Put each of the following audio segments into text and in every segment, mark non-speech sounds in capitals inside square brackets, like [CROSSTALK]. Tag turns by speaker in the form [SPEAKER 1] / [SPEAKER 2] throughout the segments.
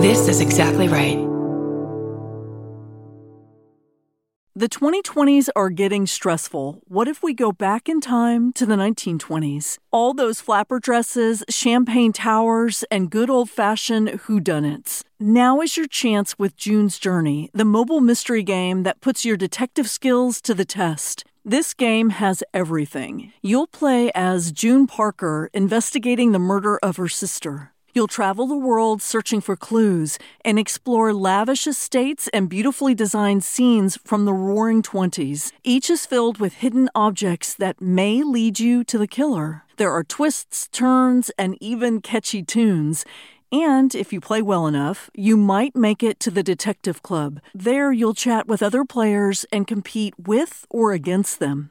[SPEAKER 1] This is exactly right.
[SPEAKER 2] The 2020s are getting stressful. What if we go back in time to the 1920s? All those flapper dresses, champagne towers, and good old fashioned whodunits. Now is your chance with June's Journey, the mobile mystery game that puts your detective skills to the test. This game has everything. You'll play as June Parker investigating the murder of her sister. You'll travel the world searching for clues and explore lavish estates and beautifully designed scenes from the roaring 20s. Each is filled with hidden objects that may lead you to the killer. There are twists, turns, and even catchy tunes. And if you play well enough, you might make it to the Detective Club. There, you'll chat with other players and compete with or against them.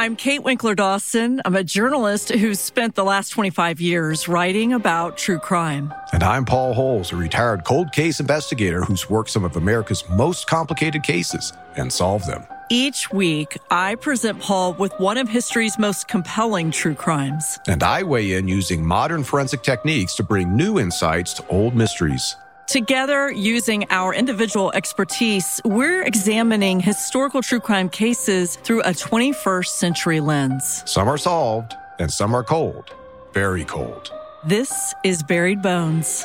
[SPEAKER 2] I'm Kate Winkler Dawson. I'm a journalist who's spent the last 25 years writing about true crime.
[SPEAKER 3] And I'm Paul Holes, a retired cold case investigator who's worked some of America's most complicated cases and solved them.
[SPEAKER 2] Each week, I present Paul with one of history's most compelling true crimes.
[SPEAKER 3] And I weigh in using modern forensic techniques to bring new insights to old mysteries.
[SPEAKER 2] Together, using our individual expertise, we're examining historical true crime cases through a 21st century lens.
[SPEAKER 3] Some are solved, and some are cold, very cold.
[SPEAKER 2] This is Buried Bones.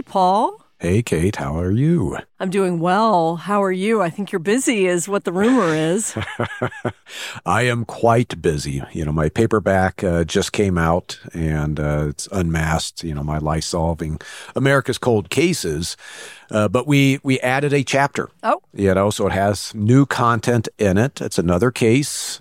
[SPEAKER 2] Hey, Paul.
[SPEAKER 3] Hey, Kate, how are you?
[SPEAKER 2] I'm doing well. How are you? I think you're busy, is what the rumor is. [LAUGHS]
[SPEAKER 3] I am quite busy. You know, my paperback uh, just came out and uh, it's unmasked, you know, my life solving America's Cold Cases. Uh, but we, we added a chapter.
[SPEAKER 2] Oh.
[SPEAKER 3] You know, so it has new content in it. It's another case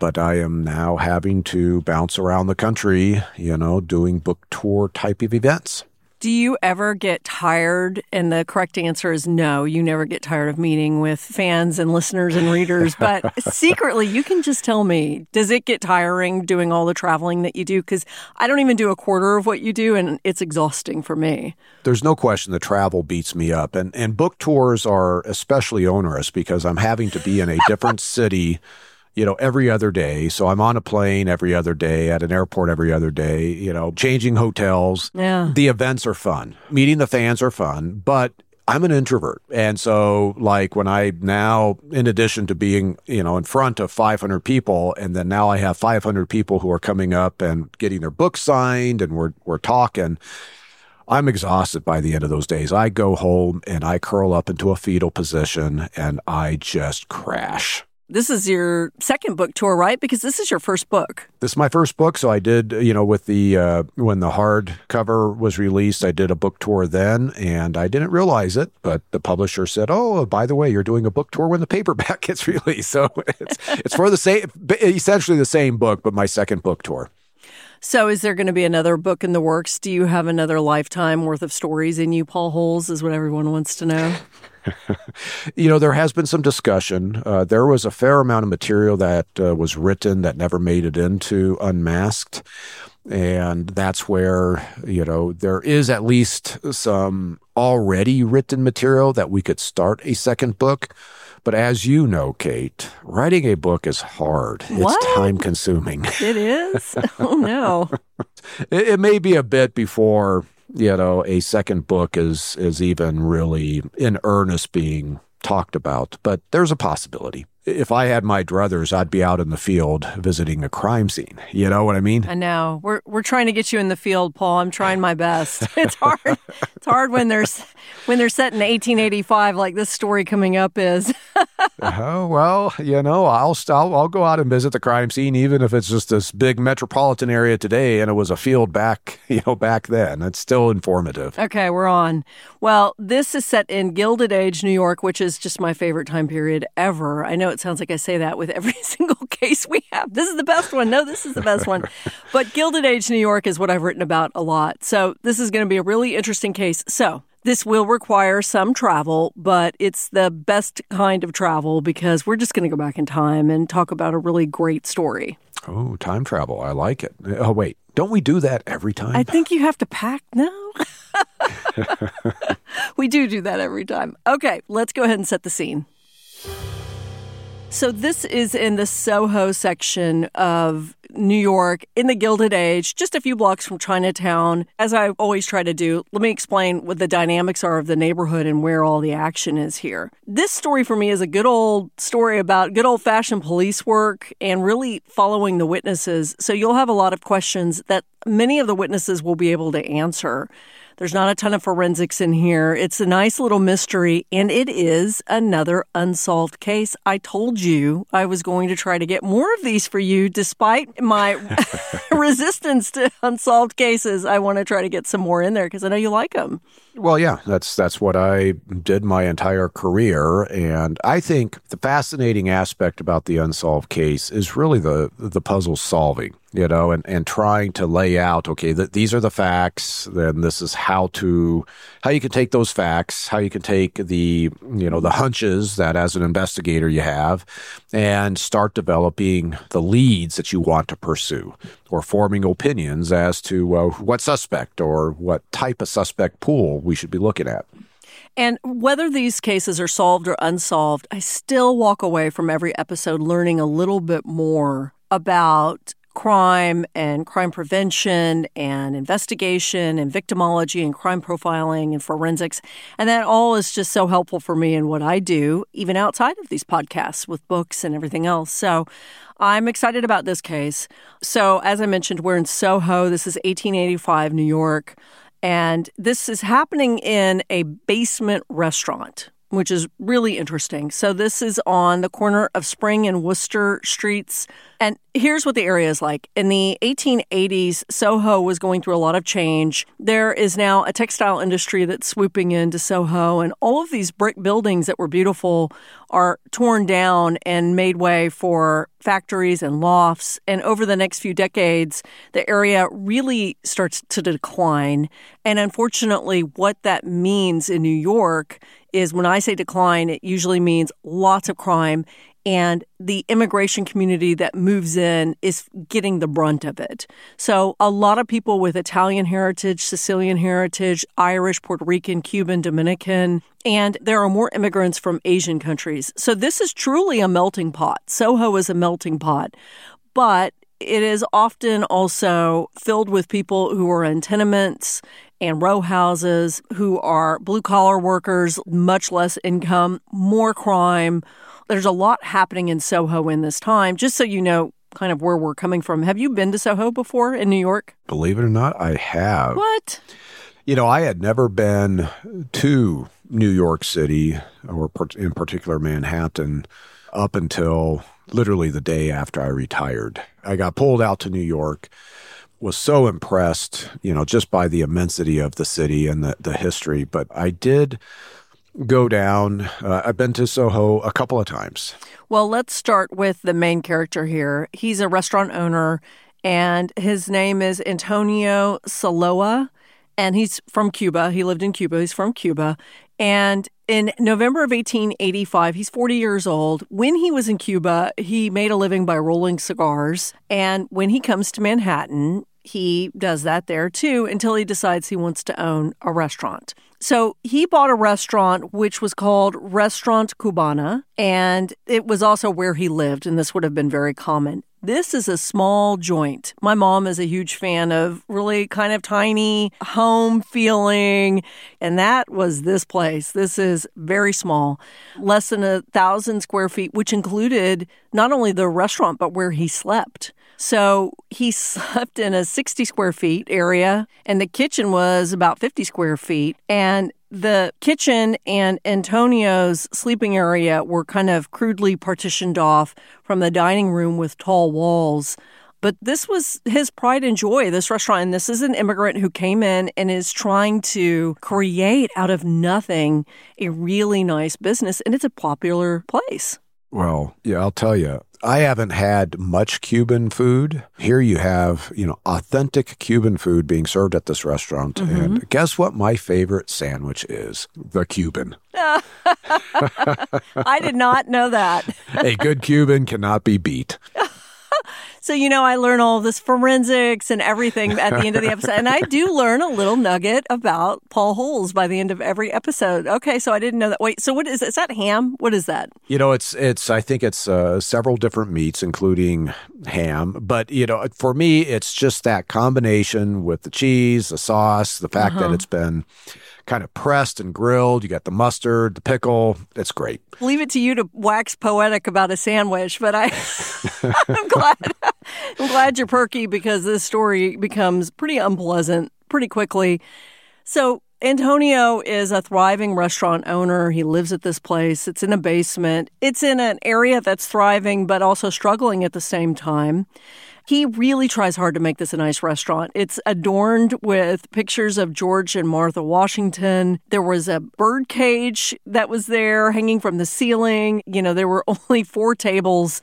[SPEAKER 3] but I am now having to bounce around the country, you know, doing book tour type of events.
[SPEAKER 2] Do you ever get tired? And the correct answer is no, you never get tired of meeting with fans and listeners and readers. But [LAUGHS] secretly, you can just tell me, does it get tiring doing all the traveling that you do? Because I don't even do a quarter of what you do, and it's exhausting for me.
[SPEAKER 3] There's no question the travel beats me up. And, and book tours are especially onerous because I'm having to be in a different [LAUGHS] city you know, every other day. So I'm on a plane every other day, at an airport every other day, you know, changing hotels.
[SPEAKER 2] Yeah.
[SPEAKER 3] The events are fun. Meeting the fans are fun, but I'm an introvert. And so, like, when I now, in addition to being, you know, in front of 500 people, and then now I have 500 people who are coming up and getting their books signed and we're, we're talking. I'm exhausted by the end of those days. I go home and I curl up into a fetal position and I just crash.
[SPEAKER 2] This is your second book tour, right? Because this is your first book.
[SPEAKER 3] This is my first book, so I did, you know, with the uh, when the hardcover was released, I did a book tour then, and I didn't realize it, but the publisher said, "Oh, by the way, you're doing a book tour when the paperback [LAUGHS] gets released." So it's it's for the same, essentially the same book, but my second book tour.
[SPEAKER 2] So, is there going to be another book in the works? Do you have another lifetime worth of stories in you, Paul Holes? Is what everyone wants to know.
[SPEAKER 3] You know, there has been some discussion. Uh, there was a fair amount of material that uh, was written that never made it into Unmasked. And that's where, you know, there is at least some already written material that we could start a second book. But as you know, Kate, writing a book is hard.
[SPEAKER 2] What?
[SPEAKER 3] It's time consuming.
[SPEAKER 2] It is? Oh, no. [LAUGHS]
[SPEAKER 3] it, it may be a bit before you know, a second book is is even really in earnest being talked about, but there's a possibility if I had my druthers, I'd be out in the field visiting a crime scene. You know what I mean?
[SPEAKER 2] I know. We're we're trying to get you in the field, Paul. I'm trying my best. [LAUGHS] It's hard. it's hard when there's when they're set in 1885, like this story coming up is.
[SPEAKER 3] oh [LAUGHS] well, you know, I'll, I'll I'll go out and visit the crime scene, even if it's just this big metropolitan area today, and it was a field back, [LAUGHS] you know, back then. It's still informative.
[SPEAKER 2] Okay, we're on. Well, this is set in Gilded Age, New York, which is just my favorite time period ever. I know it sounds like I say that with every [LAUGHS] single case we have. This is the best one. No, this is the best one. [LAUGHS] but Gilded Age, New York is what I've written about a lot. So this is going to be a really interesting case. So this will require some travel, but it's the best kind of travel because we're just going to go back in time and talk about a really great story.
[SPEAKER 3] Oh, time travel. I like it. Oh, wait. Don't we do that every time?
[SPEAKER 2] I think you have to pack. now. [LAUGHS] we do do that every time. Okay, let's go ahead and set the scene. So, this is in the Soho section of New York in the Gilded Age, just a few blocks from Chinatown. As I always try to do, let me explain what the dynamics are of the neighborhood and where all the action is here. This story for me is a good old story about good old fashioned police work and really following the witnesses. So, you'll have a lot of questions that many of the witnesses will be able to answer. There's not a ton of forensics in here. It's a nice little mystery, and it is another unsolved case. I told you I was going to try to get more of these for you, despite my [LAUGHS] resistance to unsolved cases. I want to try to get some more in there because I know you like them.
[SPEAKER 3] Well, yeah, that's that's what I did my entire career, and I think the fascinating aspect about the unsolved case is really the the puzzle solving you know, and, and trying to lay out, okay, that these are the facts, then this is how to, how you can take those facts, how you can take the, you know, the hunches that as an investigator you have and start developing the leads that you want to pursue or forming opinions as to uh, what suspect or what type of suspect pool we should be looking at.
[SPEAKER 2] And whether these cases are solved or unsolved, I still walk away from every episode learning a little bit more about crime and crime prevention and investigation and victimology and crime profiling and forensics. And that all is just so helpful for me in what I do, even outside of these podcasts with books and everything else. So I'm excited about this case. So, as I mentioned, we're in Soho. This is 1885, New York. And this is happening in a basement restaurant which is really interesting. So this is on the corner of Spring and Wooster Streets. And here's what the area is like. In the 1880s, Soho was going through a lot of change. There is now a textile industry that's swooping into Soho, and all of these brick buildings that were beautiful are torn down and made way for factories and lofts. And over the next few decades, the area really starts to decline. And unfortunately, what that means in New York is when I say decline, it usually means lots of crime and the immigration community that moves in is getting the brunt of it. So, a lot of people with Italian heritage, Sicilian heritage, Irish, Puerto Rican, Cuban, Dominican, and there are more immigrants from Asian countries. So, this is truly a melting pot. Soho is a melting pot. But it is often also filled with people who are in tenements and row houses, who are blue collar workers, much less income, more crime. There's a lot happening in Soho in this time. Just so you know, kind of where we're coming from. Have you been to Soho before in New York?
[SPEAKER 3] Believe it or not, I have.
[SPEAKER 2] What?
[SPEAKER 3] You know, I had never been to New York City or in particular Manhattan up until literally the day after I retired. I got pulled out to New York, was so impressed, you know, just by the immensity of the city and the, the history. But I did go down. Uh, I've been to Soho a couple of times.
[SPEAKER 2] Well, let's start with the main character here. He's a restaurant owner, and his name is Antonio Saloa, and he's from Cuba. He lived in Cuba. He's from Cuba. And in November of 1885, he's 40 years old. When he was in Cuba, he made a living by rolling cigars. And when he comes to Manhattan, he does that there too until he decides he wants to own a restaurant. So he bought a restaurant which was called Restaurant Cubana, and it was also where he lived, and this would have been very common. This is a small joint. My mom is a huge fan of really kind of tiny home feeling. And that was this place. This is very small, less than a thousand square feet, which included not only the restaurant, but where he slept. So he [LAUGHS] slept in a 60 square feet area, and the kitchen was about 50 square feet. And the kitchen and Antonio's sleeping area were kind of crudely partitioned off from the dining room with tall walls. But this was his pride and joy, this restaurant. And this is an immigrant who came in and is trying to create out of nothing a really nice business. And it's a popular place.
[SPEAKER 3] Well, yeah, I'll tell you, I haven't had much Cuban food. Here you have, you know, authentic Cuban food being served at this restaurant. Mm-hmm. And guess what my favorite sandwich is? The Cuban. [LAUGHS] I
[SPEAKER 2] did not know that.
[SPEAKER 3] a good Cuban cannot be beat. [LAUGHS] [LAUGHS]
[SPEAKER 2] So, you know, I learn all this forensics and everything at the end of the episode. And I do learn a little nugget about Paul Holes by the end of every episode. Okay, so I didn't know that. Wait, so what is is that ham? What is that?
[SPEAKER 3] You know, it's it's I think it's uh, several different meats including ham, but you know, for me it's just that combination with the cheese, the sauce, the fact uh-huh. that it's been kind of pressed and grilled. You got the mustard, the pickle. It's great.
[SPEAKER 2] Leave it to you to wax poetic about a sandwich, but I, [LAUGHS] I'm glad. I'm glad you're perky because this story becomes pretty unpleasant pretty quickly. So Antonio is a thriving restaurant owner. He lives at this place. It's in a basement. It's in an area that's thriving, but also struggling at the same time. He really tries hard to make this a nice restaurant. It's adorned with pictures of George and Martha Washington. There was a bird cage that was there hanging from the ceiling. You know, there were [LAUGHS] only four tables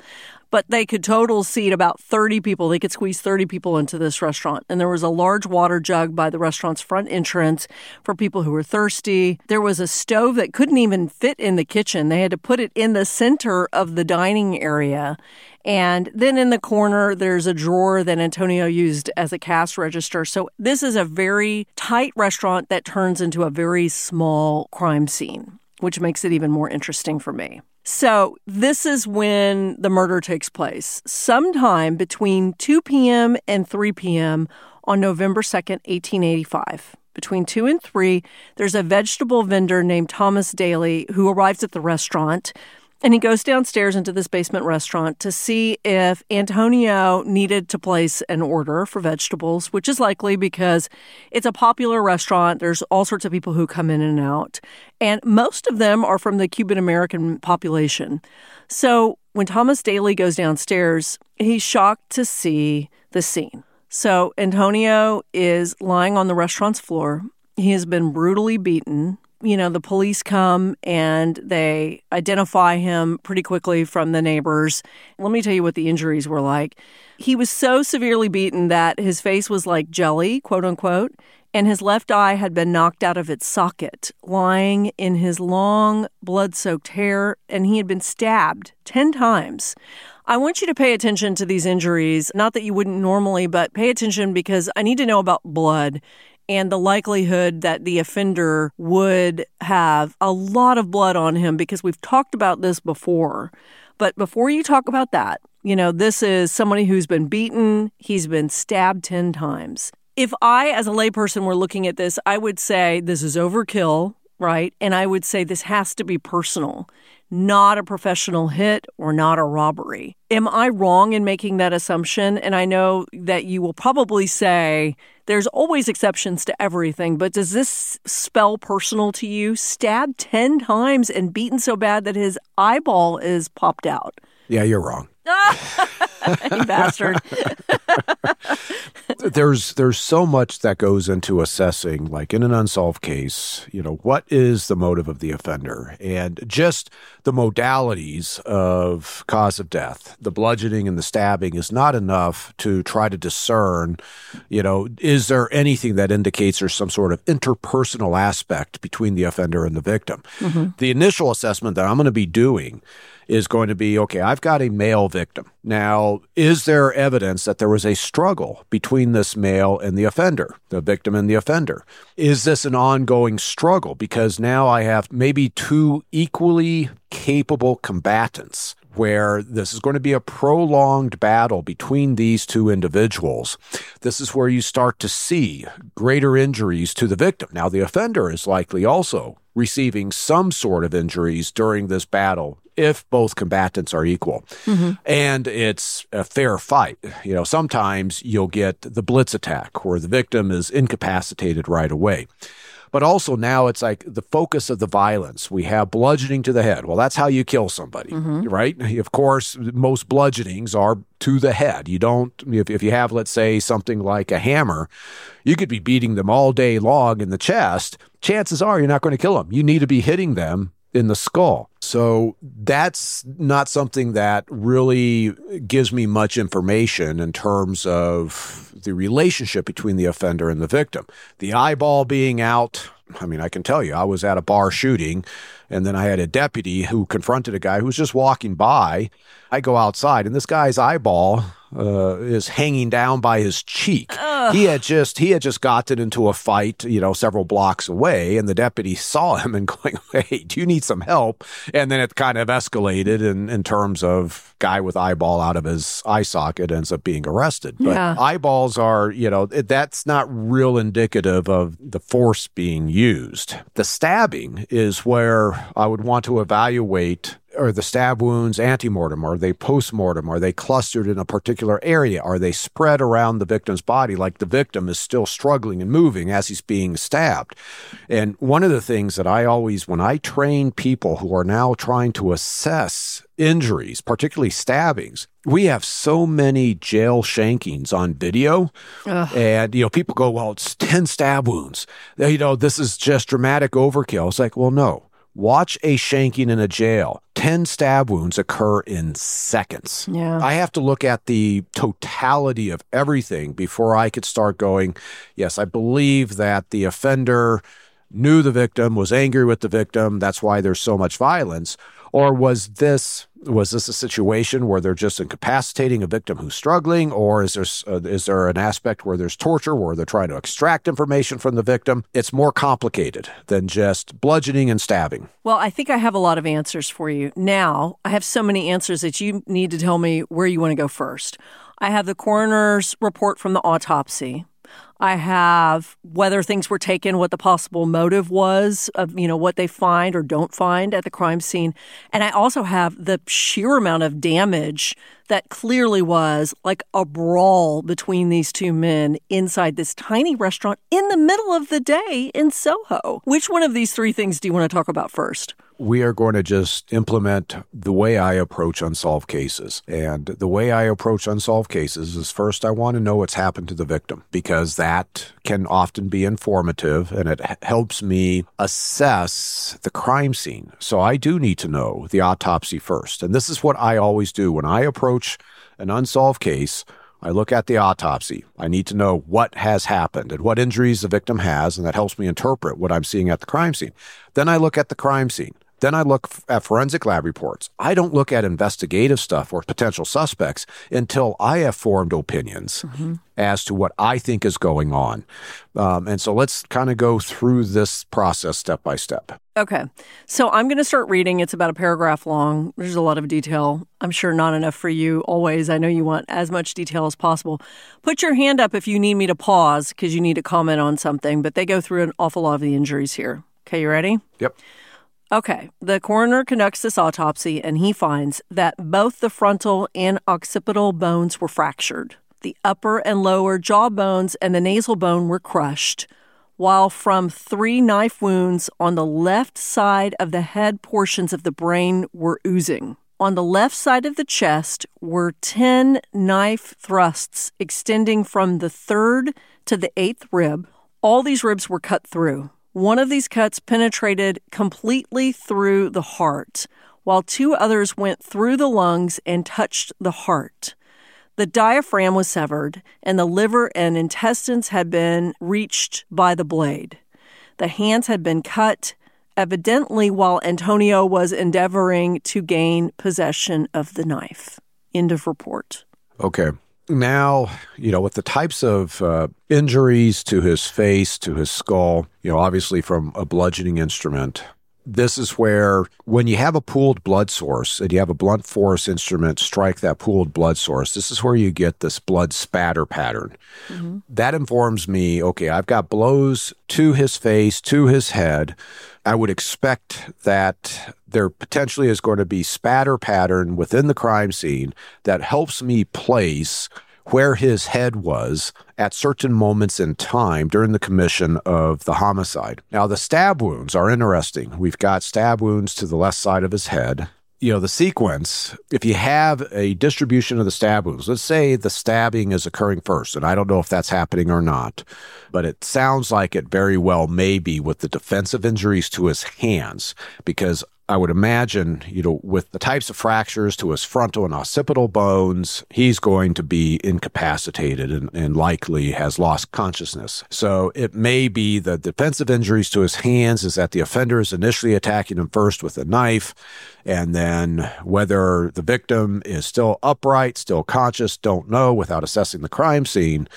[SPEAKER 2] but they could total seat about 30 people. They could squeeze 30 people into this restaurant. And there was a large water jug by the restaurant's front entrance for people who were thirsty. There was a stove that couldn't even fit in the kitchen. They had to put it in the center of the dining area. And then in the corner, there's a drawer that Antonio used as a cash register. So this is a very tight restaurant that turns into a very small crime scene, which makes it even more interesting for me. So, this is when the murder takes place, sometime between 2 p.m. and 3 p.m. on November 2nd, 1885. Between 2 and 3, there's a vegetable vendor named Thomas Daly who arrives at the restaurant. And he goes downstairs into this basement restaurant to see if Antonio needed to place an order for vegetables, which is likely because it's a popular restaurant. There's all sorts of people who come in and out, and most of them are from the Cuban American population. So when Thomas Daly goes downstairs, he's shocked to see the scene. So Antonio is lying on the restaurant's floor. He has been brutally beaten you know, the police come and they identify him pretty quickly from the neighbors. Let me tell you what the injuries were like. He was so severely beaten that his face was like jelly, quote unquote, and his left eye had been knocked out of its socket, lying in his long, blood soaked hair, and he had been stabbed 10 times. I want you to pay attention to these injuries. Not that you wouldn't normally, but pay attention because I need to know about blood and the likelihood that the offender would have a lot of blood on him because we've talked about this before. But before you talk about that, you know, this is somebody who's been beaten, he's been stabbed 10 times. If I, as a layperson, were looking at this, I would say this is overkill, right? And I would say this has to be personal not a professional hit or not a robbery. Am I wrong in making that assumption? And I know that you will probably say there's always exceptions to everything, but does this spell personal to you? Stabbed 10 times and beaten so bad that his eyeball is popped out.
[SPEAKER 3] Yeah, you're wrong. [LAUGHS]
[SPEAKER 2] you bastard. [LAUGHS]
[SPEAKER 3] there's there's so much that goes into assessing like in an unsolved case, you know, what is the motive of the offender and just the modalities of cause of death. The bludgeoning and the stabbing is not enough to try to discern, you know, is there anything that indicates there's some sort of interpersonal aspect between the offender and the victim. Mm-hmm. The initial assessment that I'm going to be doing is going to be okay, I've got a male victim. Now, is there evidence that there was a struggle between this male and the offender, the victim and the offender? Is this an ongoing struggle? Because now I have maybe two equally capable combatants where this is going to be a prolonged battle between these two individuals. This is where you start to see greater injuries to the victim. Now, the offender is likely also receiving some sort of injuries during this battle if both combatants are equal. Mm-hmm. And it's a fair fight. You know, sometimes you'll get the blitz attack where the victim is incapacitated right away. But also now it's like the focus of the violence. We have bludgeoning to the head. Well, that's how you kill somebody, mm-hmm. right? Of course, most bludgeonings are to the head. You don't, if, if you have, let's say, something like a hammer, you could be beating them all day long in the chest. Chances are you're not going to kill them. You need to be hitting them in the skull. So that's not something that really gives me much information in terms of the relationship between the offender and the victim. The eyeball being out, I mean, I can tell you, I was at a bar shooting, and then I had a deputy who confronted a guy who was just walking by. I go outside, and this guy's eyeball uh, is hanging down by his cheek. Ugh. He had just he had just gotten into a fight, you know, several blocks away, and the deputy [LAUGHS] saw him and going, "Hey, do you need some help?" And then it kind of escalated in in terms of guy with eyeball out of his eye socket ends up being arrested. But yeah. eyeballs are, you know, that's not real indicative of the force being used. The stabbing is where I would want to evaluate are the stab wounds antemortem? Are they postmortem? Are they clustered in a particular area? Are they spread around the victim's body like the victim is still struggling and moving as he's being stabbed? And one of the things that I always, when I train people who are now trying to assess injuries, particularly stabbings, we have so many jail shankings on video. Ugh. And, you know, people go, well, it's 10 stab wounds. You know, this is just dramatic overkill. It's like, well, no. Watch a shanking in a jail. 10 stab wounds occur in seconds.
[SPEAKER 2] Yeah.
[SPEAKER 3] I have to look at the totality of everything before I could start going, yes, I believe that the offender knew the victim, was angry with the victim. That's why there's so much violence. Or was this was this a situation where they're just incapacitating a victim who's struggling, or is there uh, is there an aspect where there's torture, where they're trying to extract information from the victim? It's more complicated than just bludgeoning and stabbing.
[SPEAKER 2] Well, I think I have a lot of answers for you. Now I have so many answers that you need to tell me where you want to go first. I have the coroner's report from the autopsy. I have whether things were taken, what the possible motive was of, you know, what they find or don't find at the crime scene. And I also have the sheer amount of damage that clearly was like a brawl between these two men inside this tiny restaurant in the middle of the day in Soho. Which one of these three things do you want to talk about first?
[SPEAKER 3] We are going to just implement the way I approach unsolved cases. And the way I approach unsolved cases is first, I want to know what's happened to the victim because that can often be informative and it helps me assess the crime scene. So I do need to know the autopsy first. And this is what I always do when I approach an unsolved case. I look at the autopsy. I need to know what has happened and what injuries the victim has, and that helps me interpret what I'm seeing at the crime scene. Then I look at the crime scene. Then I look at forensic lab reports. I don't look at investigative stuff or potential suspects until I have formed opinions mm-hmm. as to what I think is going on. Um, and so let's kind of go through this process step by step.
[SPEAKER 2] Okay. So I'm going to start reading. It's about a paragraph long. There's a lot of detail. I'm sure not enough for you always. I know you want as much detail as possible. Put your hand up if you need me to pause because you need to comment on something, but they go through an awful lot of the injuries here. Okay, you ready?
[SPEAKER 3] Yep.
[SPEAKER 2] Okay, the coroner conducts this autopsy and he finds that both the frontal and occipital bones were fractured. The upper and lower jaw bones and the nasal bone were crushed, while from three knife wounds on the left side of the head, portions of the brain were oozing. On the left side of the chest were 10 knife thrusts extending from the third to the eighth rib. All these ribs were cut through. One of these cuts penetrated completely through the heart, while two others went through the lungs and touched the heart. The diaphragm was severed, and the liver and intestines had been reached by the blade. The hands had been cut, evidently while Antonio was endeavoring to gain possession of the knife. End of report.
[SPEAKER 3] Okay now, you know, with the types of uh, injuries to his face, to his skull, you know, obviously from a bludgeoning instrument, this is where when you have a pooled blood source and you have a blunt force instrument strike that pooled blood source, this is where you get this blood spatter pattern. Mm-hmm. That informs me, okay, I've got blows to his face, to his head. I would expect that there potentially is going to be spatter pattern within the crime scene that helps me place where his head was at certain moments in time during the commission of the homicide. Now, the stab wounds are interesting. We've got stab wounds to the left side of his head. You know, the sequence, if you have a distribution of the stab wounds, let's say the stabbing is occurring first, and I don't know if that's happening or not, but it sounds like it very well may be with the defensive injuries to his hands, because I would imagine, you know, with the types of fractures to his frontal and occipital bones, he's going to be incapacitated and, and, likely has lost consciousness. So it may be the defensive injuries to his hands is that the offender is initially attacking him first with a knife, and then whether the victim is still upright, still conscious, don't know without assessing the crime scene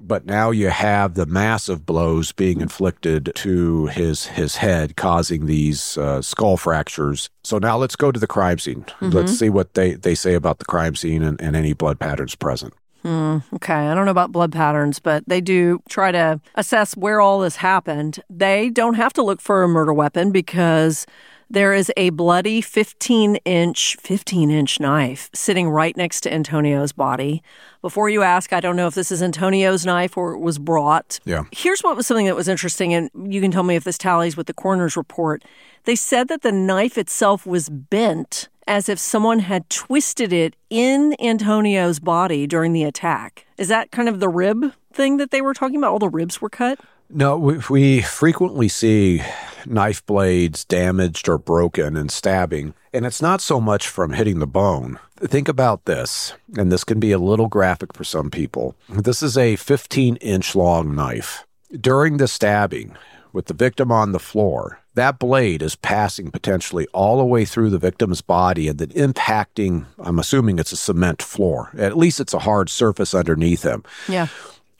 [SPEAKER 3] but now you have the massive blows being inflicted to his his head, causing these uh, skull fractures. So now let's go to the crime scene. Mm-hmm. Let's see what they, they say about the crime scene and, and any blood patterns present.
[SPEAKER 2] Mm, okay, I don't know about blood patterns, but they do try to assess where all this happened. They don't have to look for a murder weapon because there is a bloody 15 inch, 15 inch knife sitting right next to Antonio's body. Before you ask, I don't know if this is Antonio's knife or it was brought.
[SPEAKER 3] Yeah.
[SPEAKER 2] Here's what was something that was interesting, and you can tell me if this tallies with the coroner's report. They said that the knife itself was bent as if someone had twisted it in Antonio's body during the attack. Is that kind of the rib thing that they were talking about? All the ribs were cut?
[SPEAKER 3] No, we, we frequently see knife blades damaged or broken in stabbing, and it's not so much from hitting the bone. Think about this, and this can be a little graphic for some people. This is a 15 inch long knife. During the stabbing, with the victim on the floor, that blade is passing potentially all the way through the victim's body and then impacting, I'm assuming it's a cement floor. At least it's a hard surface underneath him.
[SPEAKER 2] Yeah.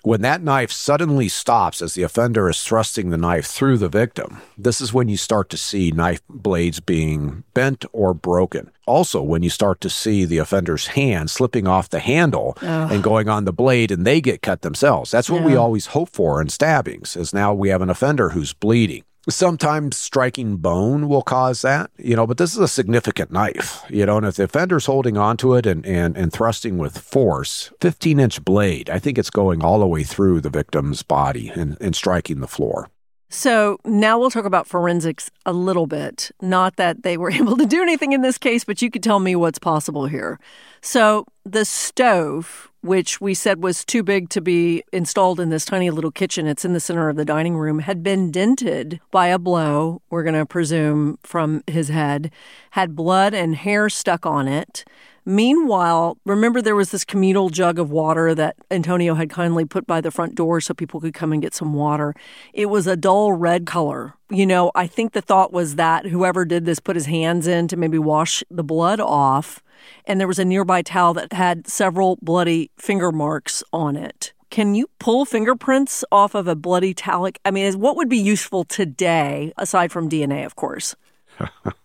[SPEAKER 3] When that knife suddenly stops as the offender is thrusting the knife through the victim, this is when you start to see knife blades being bent or broken. Also, when you start to see the offender's hand slipping off the handle Ugh. and going on the blade and they get cut themselves. That's what yeah. we always hope for in stabbings, is now we have an offender who's bleeding. Sometimes striking bone will cause that, you know, but this is a significant knife, you know, and if the offender's holding onto it and, and, and thrusting with force, 15 inch blade, I think it's going all the way through the victim's body and, and striking the floor.
[SPEAKER 2] So now we'll talk about forensics a little bit. Not that they were [LAUGHS] able to do anything in this case, but you could tell me what's possible here. So the stove, which we said was too big to be installed in this tiny little kitchen, it's in the center of the dining room, had been dented by a blow, we're going to presume from his head, had blood and hair stuck on it. Meanwhile, remember there was this communal jug of water that Antonio had kindly put by the front door so people could come and get some water. It was a dull red color. You know, I think the thought was that whoever did this put his hands in to maybe wash the blood off. And there was a nearby towel that had several bloody finger marks on it. Can you pull fingerprints off of a bloody towel? I mean, what would be useful today, aside from DNA, of course? [LAUGHS]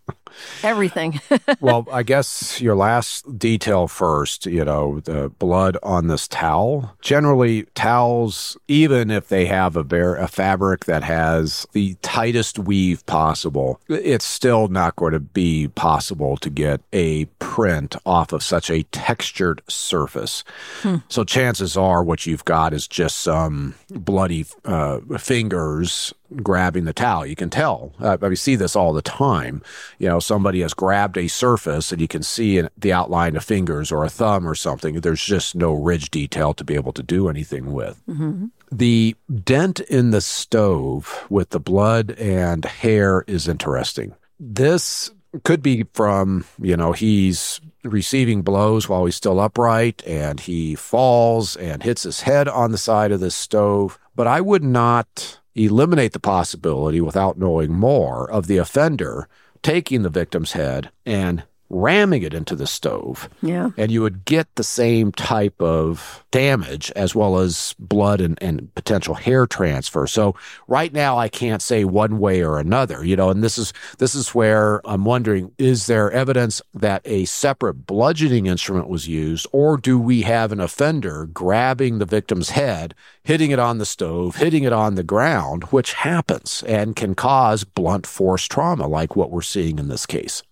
[SPEAKER 2] Everything. [LAUGHS]
[SPEAKER 3] well, I guess your last detail first, you know, the blood on this towel. Generally, towels, even if they have a, bare, a fabric that has the tightest weave possible, it's still not going to be possible to get a print off of such a textured surface. Hmm. So chances are what you've got is just some bloody uh, fingers grabbing the towel. You can tell. Uh, we see this all the time. You know, somebody has grabbed a surface and you can see the outline of fingers or a thumb or something. There's just no ridge detail to be able to do anything with. Mm-hmm. The dent in the stove with the blood and hair is interesting. This could be from, you know, he's receiving blows while he's still upright and he falls and hits his head on the side of the stove. But I would not eliminate the possibility without knowing more of the offender taking the victim's head and ramming it into the stove.
[SPEAKER 2] Yeah.
[SPEAKER 3] And you would get the same type of damage as well as blood and, and potential hair transfer. So right now I can't say one way or another, you know, and this is this is where I'm wondering, is there evidence that a separate bludgeoning instrument was used, or do we have an offender grabbing the victim's head, hitting it on the stove, hitting it on the ground, which happens and can cause blunt force trauma like what we're seeing in this case?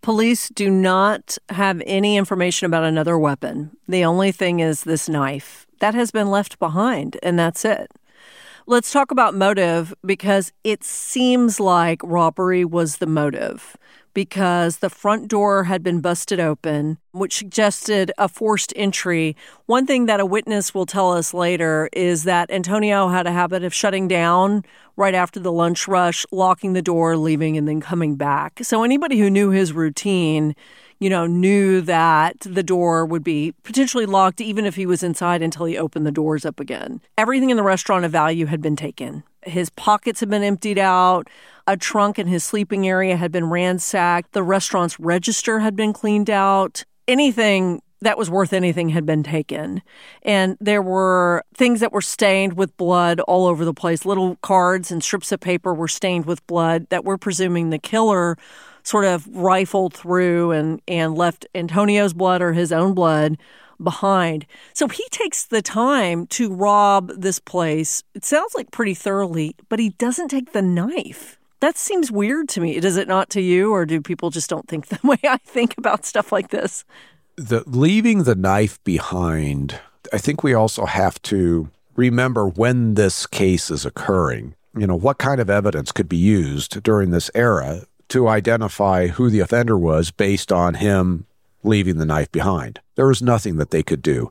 [SPEAKER 2] Police do not have any information about another weapon. The only thing is this knife. That has been left behind, and that's it. Let's talk about motive because it seems like robbery was the motive because the front door had been busted open, which suggested a forced entry. One thing that a witness will tell us later is that Antonio had a habit of shutting down right after the lunch rush, locking the door, leaving, and then coming back. So anybody who knew his routine, you know, knew that the door would be potentially locked even if he was inside until he opened the doors up again. Everything in the restaurant of value had been taken. His pockets had been emptied out. A trunk in his sleeping area had been ransacked. The restaurant's register had been cleaned out. Anything that was worth anything had been taken. And there were things that were stained with blood all over the place. Little cards and strips of paper were stained with blood that we're presuming the killer sort of rifled through and, and left Antonio's blood or his own blood behind. So he takes the time to rob this place. It sounds like pretty thoroughly, but he doesn't take the knife. That seems weird to me. Does it not to you, or do people just don't think [LAUGHS] the way I think about stuff like this?
[SPEAKER 3] The leaving the knife behind, I think we also have to remember when this case is occurring. You know, what kind of evidence could be used during this era to identify who the offender was based on him leaving the knife behind? There was nothing that they could do.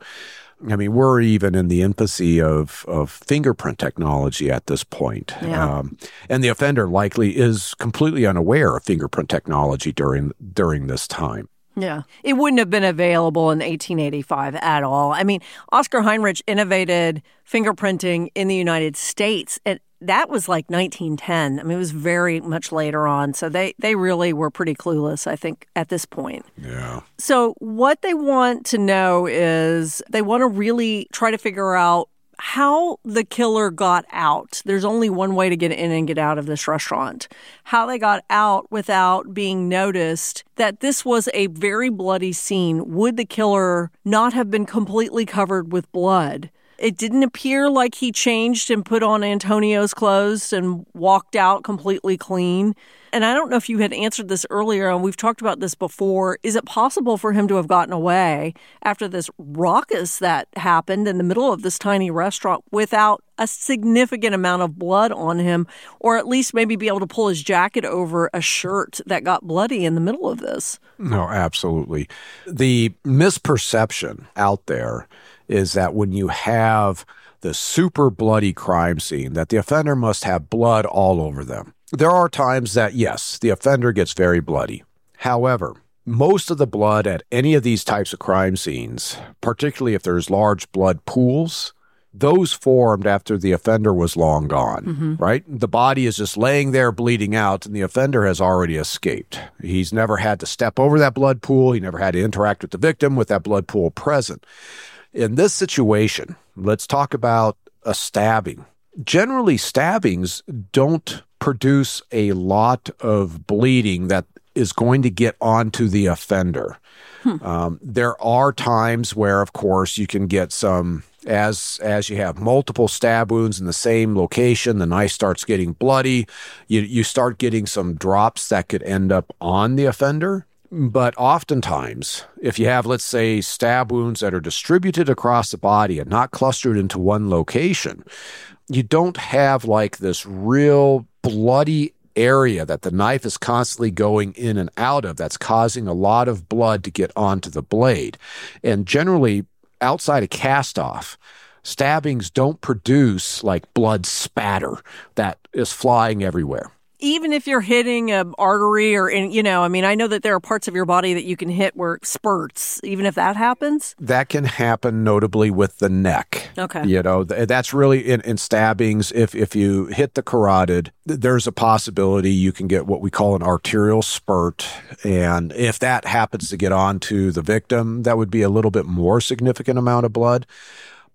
[SPEAKER 3] I mean, we're even in the infancy of, of fingerprint technology at this point.
[SPEAKER 2] Yeah. Um,
[SPEAKER 3] and the offender likely is completely unaware of fingerprint technology during during this time.
[SPEAKER 2] Yeah. It wouldn't have been available in 1885 at all. I mean, Oscar Heinrich innovated fingerprinting in the United States at that was like 1910. I mean, it was very much later on. So they, they really were pretty clueless, I think, at this point.
[SPEAKER 3] Yeah.
[SPEAKER 2] So what they want to know is they want to really try to figure out how the killer got out. There's only one way to get in and get out of this restaurant. How they got out without being noticed that this was a very bloody scene. Would the killer not have been completely covered with blood? It didn't appear like he changed and put on Antonio's clothes and walked out completely clean. And I don't know if you had answered this earlier, and we've talked about this before. Is it possible for him to have gotten away after this ruckus that happened in the middle of this tiny restaurant without a significant amount of blood on him, or at least maybe be able to pull his jacket over a shirt that got bloody in the middle of this?
[SPEAKER 3] No, absolutely. The misperception out there is that when you have the super bloody crime scene, that the offender must have blood all over them. There are times that, yes, the offender gets very bloody. However, most of the blood at any of these types of crime scenes, particularly if there's large blood pools, those formed after the offender was long gone, mm-hmm. right? The body is just laying there bleeding out, and the offender has already escaped. He's never had to step over that blood pool. He never had to interact with the victim with that blood pool present. In this situation, let's talk about a stabbing. Generally, stabbings don't produce a lot of bleeding that is going to get onto the offender. Hmm. Um, there are times where, of course, you can get some as as you have multiple stab wounds in the same location. The knife starts getting bloody. You you start getting some drops that could end up on the offender. But oftentimes, if you have, let's say, stab wounds that are distributed across the body and not clustered into one location, you don't have like this real bloody area that the knife is constantly going in and out of that's causing a lot of blood to get onto the blade. And generally, outside of cast off, stabbings don't produce like blood spatter that is flying everywhere.
[SPEAKER 2] Even if you're hitting a artery or in, you know, I mean, I know that there are parts of your body that you can hit where it spurts, even if that happens.
[SPEAKER 3] That can happen notably with the neck.
[SPEAKER 2] Okay.
[SPEAKER 3] You know, that's really in, in stabbings. If if you hit the carotid, there's a possibility you can get what we call an arterial spurt, and if that happens to get onto the victim, that would be a little bit more significant amount of blood.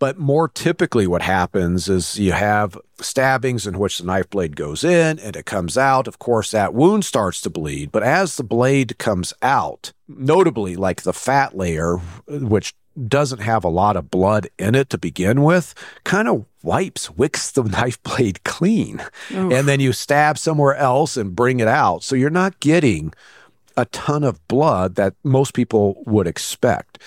[SPEAKER 3] But more typically, what happens is you have stabbings in which the knife blade goes in and it comes out. Of course, that wound starts to bleed. But as the blade comes out, notably like the fat layer, which doesn't have a lot of blood in it to begin with, kind of wipes, wicks the [LAUGHS] knife blade clean. Oof. And then you stab somewhere else and bring it out. So you're not getting a ton of blood that most people would expect.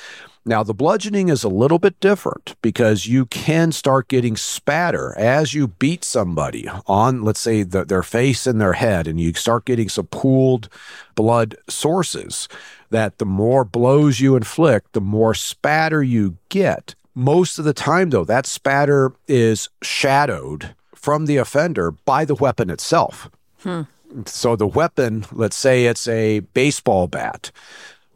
[SPEAKER 3] Now, the bludgeoning is a little bit different because you can start getting spatter as you beat somebody on, let's say, the, their face and their head, and you start getting some pooled blood sources. That the more blows you inflict, the more spatter you get. Most of the time, though, that spatter is shadowed from the offender by the weapon itself. Hmm. So the weapon, let's say it's a baseball bat.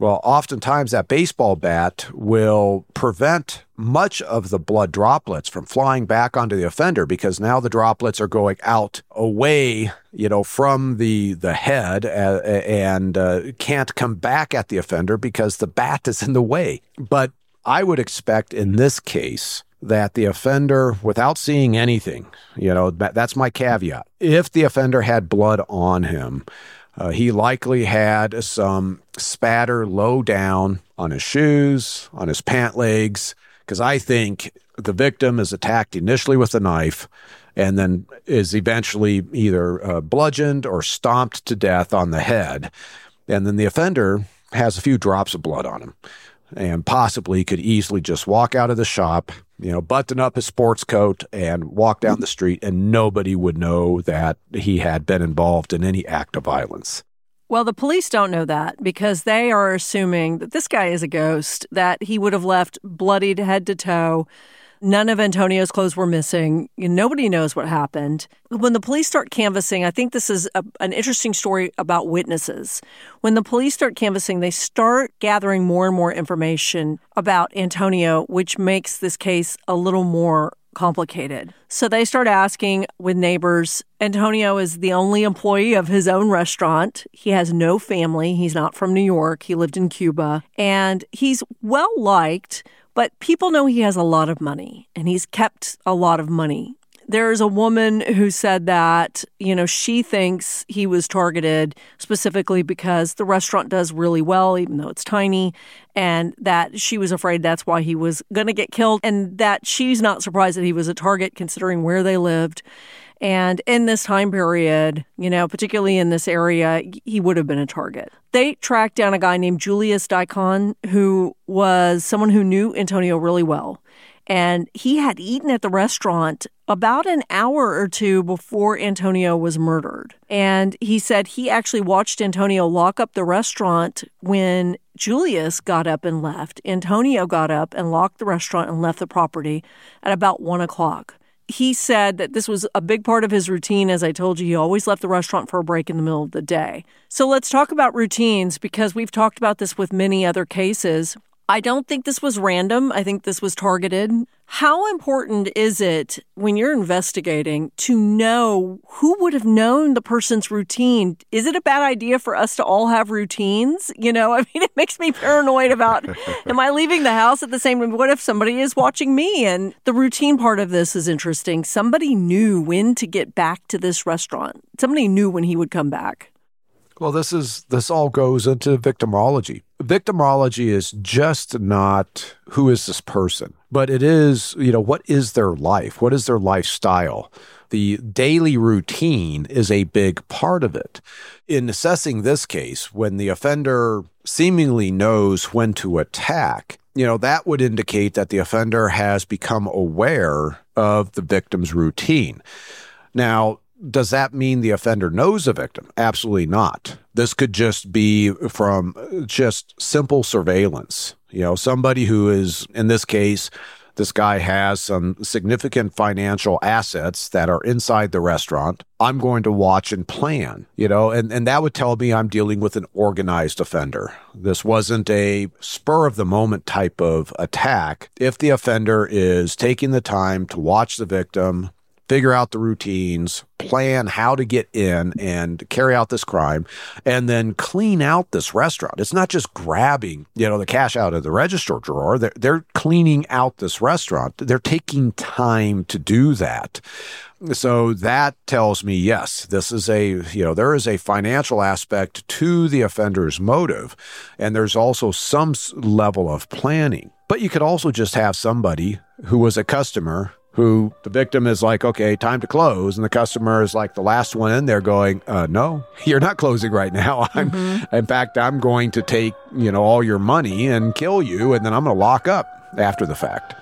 [SPEAKER 3] Well, oftentimes that baseball bat will prevent much of the blood droplets from flying back onto the offender because now the droplets are going out away, you know, from the the head and uh, can't come back at the offender because the bat is in the way. But I would expect in this case that the offender, without seeing anything, you know, that's my caveat. If the offender had blood on him, uh, he likely had some spatter low down on his shoes, on his pant legs, because I think the victim is attacked initially with a knife and then is eventually either uh, bludgeoned or stomped to death on the head. And then the offender has a few drops of blood on him and possibly could easily just walk out of the shop, you know, button up his sports coat and walk down the street, and nobody would know that he had been involved in any act of violence.
[SPEAKER 2] Well, the police don't know that because they are assuming that this guy is a ghost, that he would have left bloodied head to toe None of Antonio's clothes were missing. Nobody knows what happened. When the police start canvassing, I think this is a, an interesting story about witnesses. When the police start canvassing, they start gathering more and more information about Antonio, which makes this case a little more complicated. So they start asking with neighbors. Antonio is the only employee of his own restaurant. He has no family. He's not from New York. He lived in Cuba. And he's well liked. But people know he has a lot of money and he's kept a lot of money. There's a woman who said that, you know, she thinks he was targeted specifically because the restaurant does really well, even though it's tiny, and that she was afraid that's why he was going to get killed, and that she's not surprised that he was a target considering where they lived. And in this time period, you know, particularly in this area, he would have been a target. They tracked down a guy named Julius Dicon, who was someone who knew Antonio really well. And he had eaten at the restaurant about an hour or two before Antonio was murdered. And he said he actually watched Antonio lock up the restaurant when Julius got up and left. Antonio got up and locked the restaurant and left the property at about one o'clock he said that this was a big part of his routine. As I told you, he always left the restaurant for a break in the middle of the day. So let's talk about routines because we've talked about this with many other cases. I don't think this was random. I think this was targeted. How important is it when you're investigating to know who would have known the person's routine? Is it a bad idea for us to all have routines? You know, [LAUGHS] I mean, it makes me paranoid about am I leaving the house at the same time? What if somebody is watching me? And the routine part of this is interesting. Somebody knew when to get back to this restaurant, somebody knew when he would come back.
[SPEAKER 3] Well, this is this all goes into victimology. Victimology is just not who is this person, but it is, you know, what is their life? What is their lifestyle? The daily routine is a big part of it. In assessing this case, when the offender seemingly knows when to attack, you know, that would indicate that the offender has become aware of the victim's routine. Now, does that mean the offender knows the victim? Absolutely not. This could just be from just simple surveillance. You know, somebody who is, in this case, this guy has some significant financial assets that are inside the restaurant. I'm going to watch and plan, you know, and, and that would tell me I'm dealing with an organized offender. This wasn't a spur of the moment type of attack. If the offender is taking the time to watch the victim, figure out the routines, plan how to get in and carry out this crime, and then clean out this restaurant. It's not just grabbing, you know, the cash out of the register drawer. They're, they're cleaning out this restaurant. They're taking time to do that. So that tells me, yes, this is a, you know, there is a financial aspect to the offender's motive. And there's also some level of planning. But you could also just have somebody who was a customer who the victim is like, okay, time to close. And the customer is like the last one in there going, uh, no, [LAUGHS] you're not closing right now. [LAUGHS] I'm, mm-hmm. in fact, I'm going to take, you know, all your money and kill you. And then I'm going to lock up after the fact.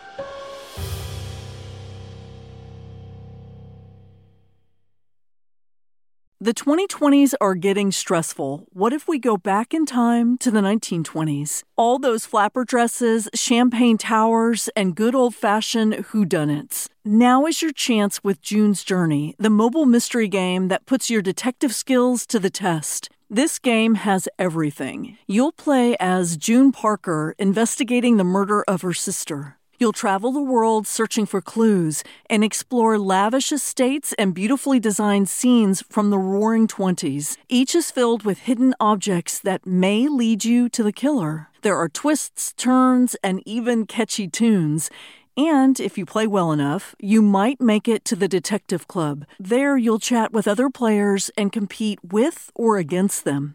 [SPEAKER 2] The 2020s are getting stressful. What if we go back in time to the 1920s? All those flapper dresses, champagne towers, and good old fashioned whodunits. Now is your chance with June's Journey, the mobile mystery game that puts your detective skills to the test. This game has everything. You'll play as June Parker investigating the murder of her sister. You'll travel the world searching for clues and explore lavish estates and beautifully designed scenes from the roaring 20s. Each is filled with hidden objects that may lead you to the killer. There are twists, turns, and even catchy tunes. And if you play well enough, you might make it to the Detective Club. There, you'll chat with other players and compete with or against them.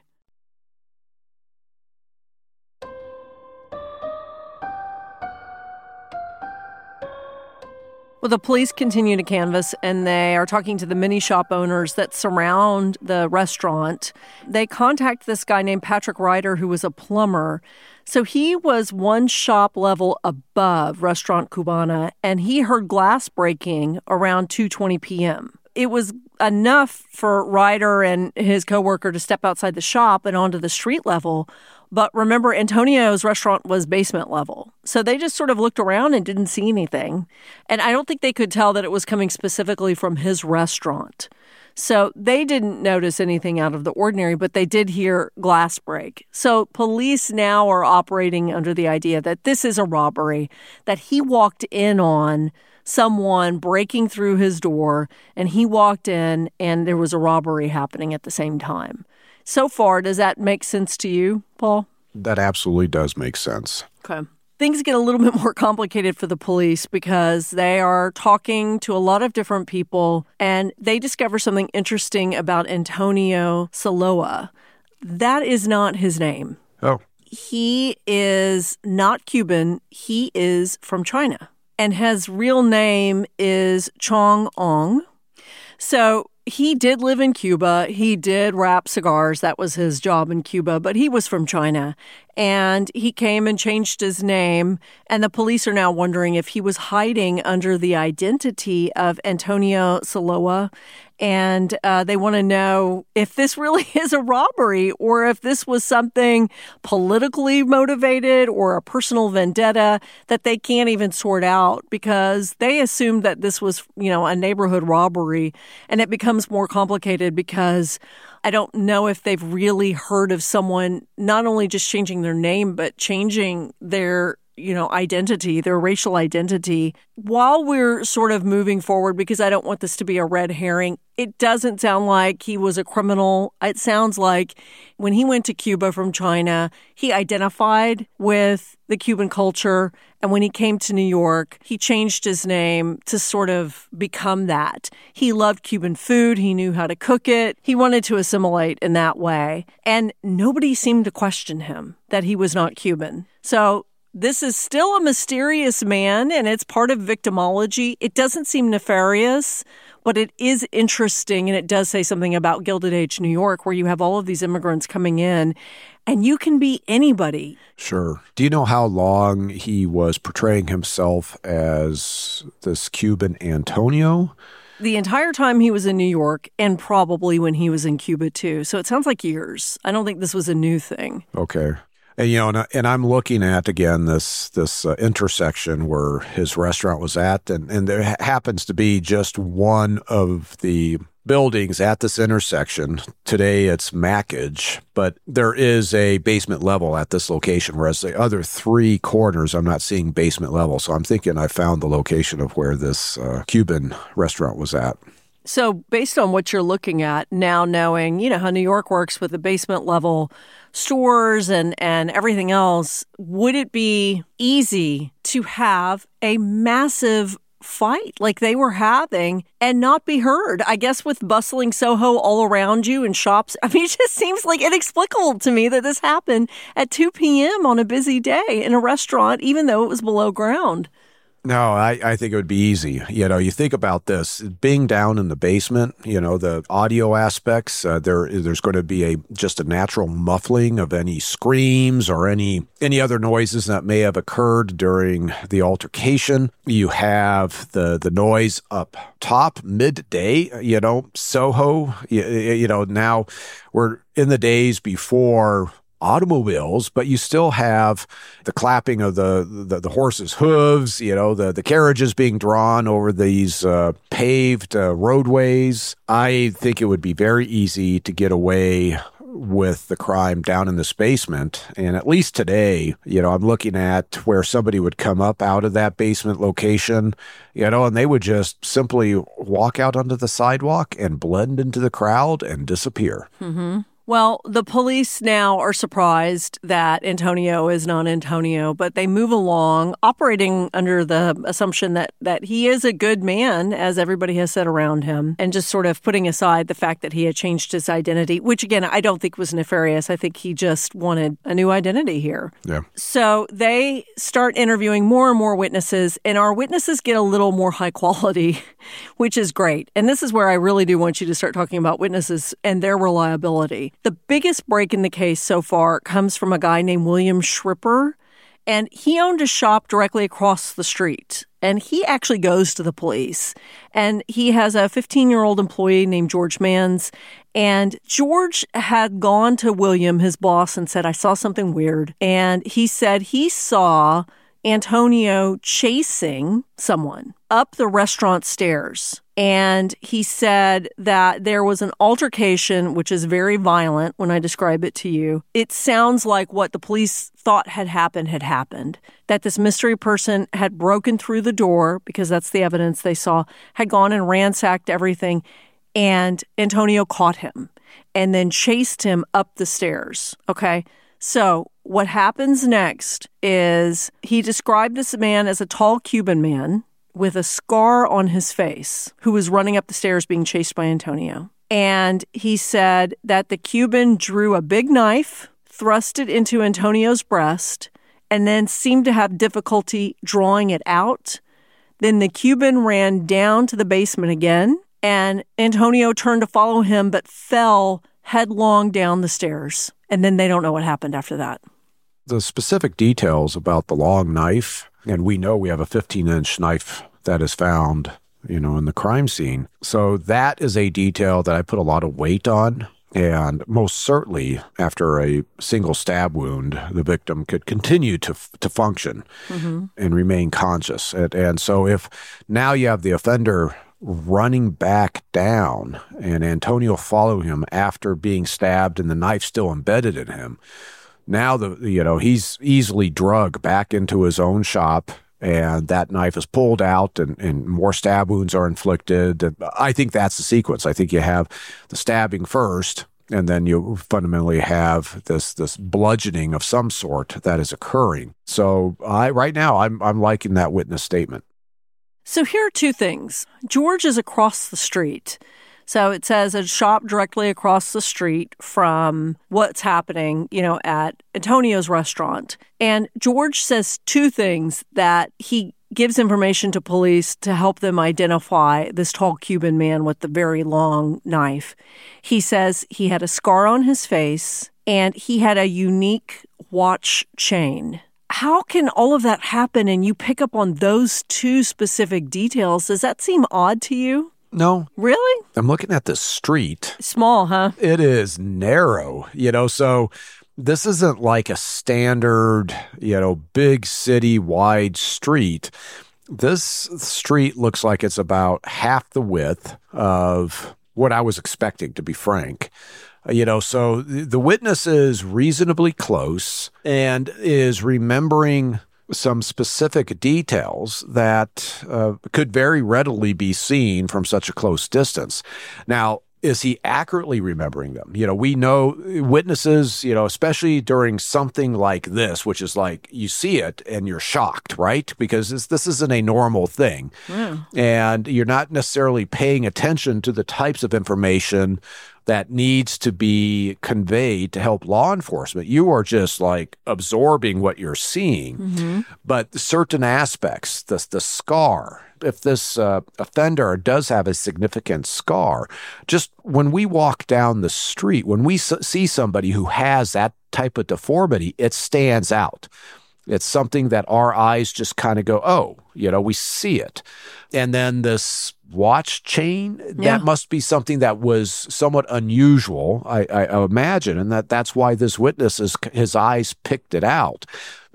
[SPEAKER 2] Well, the police continue to canvass and they are talking to the mini shop owners that surround the restaurant. They contact this guy named Patrick Ryder, who was a plumber. So he was one shop level above Restaurant Cubana and he heard glass breaking around 2:20 p.m. It was enough for Ryder and his coworker to step outside the shop and onto the street level but remember, Antonio's restaurant was basement level. So they just sort of looked around and didn't see anything. And I don't think they could tell that it was coming specifically from his restaurant. So they didn't notice anything out of the ordinary, but they did hear glass break. So police now are operating under the idea that this is a robbery, that he walked in on someone breaking through his door and he walked in and there was a robbery happening at the same time. So far, does that make sense to you, Paul?
[SPEAKER 3] That absolutely does make sense.
[SPEAKER 2] Okay. Things get a little [LAUGHS] bit more complicated for the police because they are talking to a lot of different people and they discover something interesting about Antonio Saloa. That is not his name.
[SPEAKER 3] Oh.
[SPEAKER 2] He is not Cuban. He is from China. And his real name is Chong Ong. So he did live in Cuba. He did wrap cigars. That was his job in Cuba, but he was from China. And he came and changed his name. And the police are now wondering if he was hiding under the identity of Antonio Saloa and uh, they want to know if this really [LAUGHS] is a robbery or if this was something politically motivated or a personal vendetta that they can't even sort out because they assumed that this was, you know, a neighborhood robbery. And it becomes more complicated because I don't know if they've really heard of someone not only just changing their name, but changing their you know, identity, their racial identity. While we're sort of moving forward, because I don't want this to be a red herring, it doesn't sound like he was a criminal. It sounds like when he went to Cuba from China, he identified with the Cuban culture. And when he came to New York, he changed his name to sort of become that. He loved Cuban food. He knew how to cook it. He wanted to assimilate in that way. And nobody seemed to question him that he was not Cuban. So this is still a mysterious man and it's part of victimology. It doesn't seem nefarious. but it is interesting and it does say something about Gilded Age New York where you have all of these immigrants coming in and you can be anybody.
[SPEAKER 3] Sure. Do you know how long he was portraying himself as this Cuban Antonio?
[SPEAKER 2] The entire time he was in New York and probably when he was in Cuba too. So it sounds like years. I don't think this was a new thing.
[SPEAKER 3] Okay. And you know, and, and I'm looking at again this this uh, intersection where his restaurant was at, and and there happens to be just one of the buildings at this intersection. Today it's Mackage, but there is a basement level at this location, whereas the other three corners I'm not seeing basement level. So I'm thinking I found the location of where this uh, Cuban restaurant was at.
[SPEAKER 2] So, based on what you're looking at now, knowing you know how New York works with the basement level stores and and everything else, would it be easy to have a massive fight like they were having and not be heard. I guess with bustling Soho all around you and shops. [LAUGHS] I mean, it just seems like inexplicable to me that this happened at 2 p.m. on a busy day in a restaurant, even though it was below ground.
[SPEAKER 3] No, I, I think it would be easy. You know, you think about this being down in the basement. You know, the audio aspects. Uh, there, there's going to be a just a natural muffling of any screams or any any other noises that may have occurred during the altercation. You have the the noise up top midday. You know, Soho. You, you know, now we're in the days before automobiles, but you still have the clapping of the, the, the horse's hooves, you know, the, the carriages being drawn over these uh, paved uh, roadways. I think it would be very easy to get away with the crime down in this basement. And at least today, you know, I'm looking at where somebody would come up out of that basement location, you know, and they would just simply walk out onto the sidewalk and blend into the crowd and disappear.
[SPEAKER 2] Mm-hmm. Well, the police now are surprised that Antonio is not Antonio, but they move along operating under the assumption that that he is a good man as everybody has said around him and just sort of putting aside the fact that he had changed his identity, which again, I don't think was nefarious. I think he just wanted a new identity here.
[SPEAKER 3] Yeah.
[SPEAKER 2] So they start interviewing more and more witnesses and our witnesses get a little more high quality, [LAUGHS] which is great. And this is where I really do want you to start talking about witnesses and their reliability. The biggest break in the case so far comes from a guy named William Schripper, and he owned a shop directly across the street. And he actually goes to the police. And he has a 15 year old employee named George Mans. And George had gone to William, his boss, and said, I saw something weird. And he said he saw Antonio chasing someone up the restaurant stairs. And he said that there was an altercation, which is very violent when I describe it to you. It sounds like what the police thought had happened had happened. That this mystery person had broken through the door, because that's the evidence they saw, had gone and ransacked everything. And Antonio caught him and then chased him up the stairs. Okay. So, what happens next is he described this man as a tall Cuban man with a scar on his face who was running up the stairs being chased by Antonio. And he said that the Cuban drew a big knife, thrust it into Antonio's breast, and then seemed to have difficulty drawing it out. Then the Cuban ran down to the basement again, and Antonio turned to follow him but fell headlong down the stairs and then they don't know what happened after that.
[SPEAKER 3] The specific details about the long knife, and we know we have a 15 inch knife that is found, you know, in the crime scene. So that is a detail that I put a lot of weight on. And most certainly, after a single stab wound, the victim could continue to to function mm-hmm. and remain conscious. And, and so, if now you have the offender running back down and Antonio follow him after being stabbed and the knife still embedded in him. Now the you know he's easily drug back into his own shop and that knife is pulled out and, and more stab wounds are inflicted. I think that's the sequence. I think you have the stabbing first and then you fundamentally have this this bludgeoning of some sort that is occurring. So I right now I'm I'm liking that witness statement.
[SPEAKER 2] So here are two things. George is across the street. So it says a shop directly across the street from what's happening, you know, at Antonio's restaurant. And George says two things that he gives information to police to help them identify this tall Cuban man with the very long knife. He says he had a scar on his face and he had a unique watch chain. How can all of that happen and you pick up on those two specific details? Does that seem odd to you?
[SPEAKER 3] No.
[SPEAKER 2] Really?
[SPEAKER 3] I'm looking at the street.
[SPEAKER 2] Small, huh?
[SPEAKER 3] It is narrow, you know, so this isn't like a standard, you know, big city wide street. This street looks like it's about half the width of what I was expecting, to be frank. You know, so the witness is reasonably close and is remembering some specific details that uh, could very readily be seen from such a close distance. Now, is he accurately remembering them? You know, we know witnesses, you know, especially during something like this, which is like you see it and you're shocked, right? Because this, this isn't a normal thing. Yeah. And you're not necessarily paying attention to the types of information that needs to be conveyed to help law enforcement. You are just like absorbing what you're seeing. Mm-hmm. But certain aspects, the, the scar, if this uh, offender does have a significant scar, just when we walk down the street, when we s- see somebody who has that type of deformity, it stands out. It's something that our eyes just kind of go, oh, you know, we see it. And then this watch chain, yeah. that must be something that was somewhat unusual, I, I, imagine. And that that's why this witness, is, his eyes picked it out.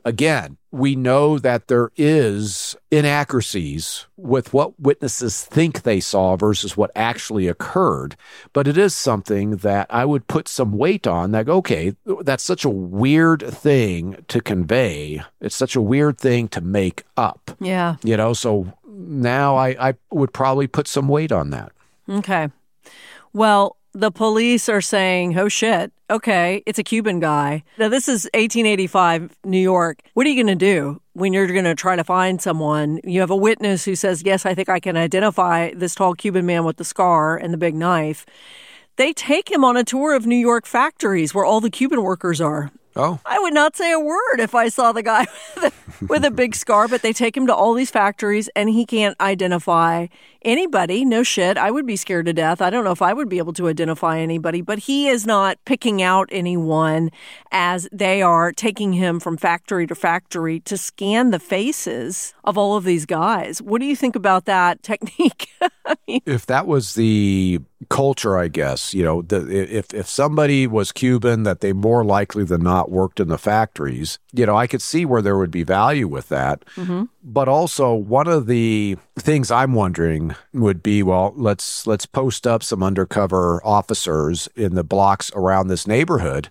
[SPEAKER 3] Again, we know that there is inaccuracies with what witnesses think they saw versus what actually occurred. But it is something that I would put some weight on that, okay, that's such a weird thing to convey. It's such a weird thing to make up.
[SPEAKER 2] Yeah.
[SPEAKER 3] You know, so now I, I would probably put some weight on that.
[SPEAKER 2] Okay. Well, the police are saying, oh shit, okay, it's a Cuban guy. Now, this is 1885 New York. What are you going to do when you're going to try to find someone? You have a witness who says, yes, I think I can identify this tall Cuban man with the scar and the big knife. They take him on a tour of New York factories where all the Cuban workers are.
[SPEAKER 3] Oh.
[SPEAKER 2] I would not say a word if I saw the guy [LAUGHS] with a big scar, but they take him to all these factories and he can't identify anybody. No shit. I would be scared to death. I don't know if I would be able to identify anybody, but he is not picking out anyone as they are taking him from factory to factory to scan the faces of all of these guys. What do you think about that [LAUGHS] technique?
[SPEAKER 3] if that was the culture, I guess, you know, the, if, if somebody was Cuban, that they more likely than not worked in the factories, you know, I could see where there would be value with that. Mm-hmm. But also, one of the things I'm wondering would be, well, let's let's post up some undercover officers in the blocks around this neighborhood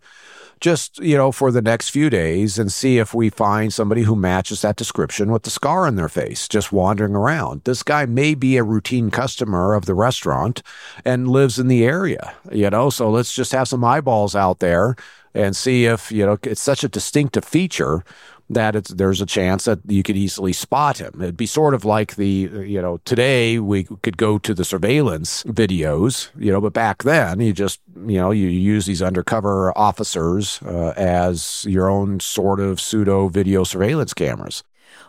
[SPEAKER 3] just, you know, for the next few days and see if we find somebody who matches that description with the scar on their face, just wandering around. This guy may be a routine customer of the restaurant and lives in the area, you know, so let's just have some eyeballs out there and see if, you know, it's such a distinctive feature that it's, there's a chance that you could easily spot him. It'd be sort of like the, you know, today we could go to the surveillance videos, you know, but back then you just, you know, you use these undercover officers uh, as your own sort of pseudo video surveillance cameras.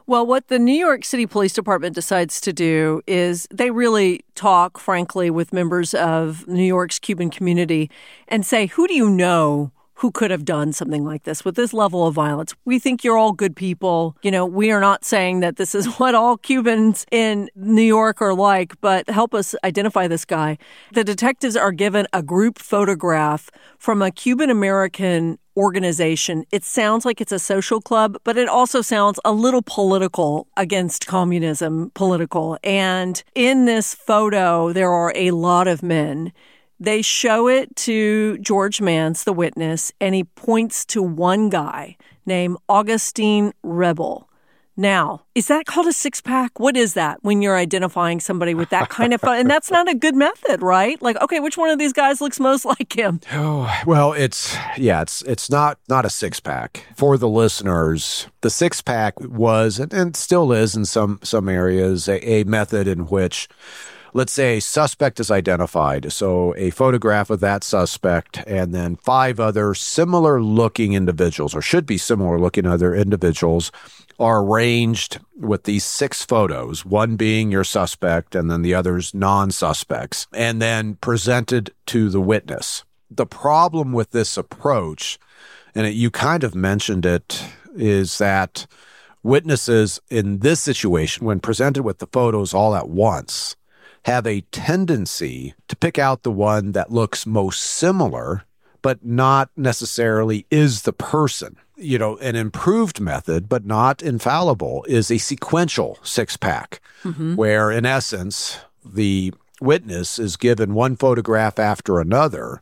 [SPEAKER 2] Well, what the New York City Police Department decides to do is they really talk, frankly, with members of New York's Cuban community and say, who do you know who could have done something like this with this level of violence. We think you're all good people. You know, we are not saying that this is [LAUGHS] what all Cubans in New York are like, but help us identify this guy. The detectives are given a group photograph from a Cuban American organization. It sounds like it's a social club, but it also sounds a little political against communism, political. And in this photo, there are a lot of men. They show it to George Mance, the witness, and he points to one guy named Augustine Rebel. Now, is that called a six pack? What is that when you're identifying somebody with that kind of fun? And that's not a good method, right? Like, okay, which one of these guys looks most [LAUGHS] like him?
[SPEAKER 3] Oh, well, it's yeah, it's it's not not a six pack for the listeners. The six pack was and, still is in some some areas a, a method in which let's say a suspect is identified. So a photograph of that suspect and then five other similar looking individuals, or should be similar looking other individuals, are arranged with these six photos, one being your suspect and then the others non suspects, and then presented to the witness. The problem with this approach, and it, you kind of mentioned it, is that witnesses in this situation, when presented with the photos all at once, have a tendency to pick out the one that looks most similar, but not necessarily is the person you know, an improved method, but not infallible, is a sequential six pack, mm-hmm. where in essence, the witness is given one photograph after another.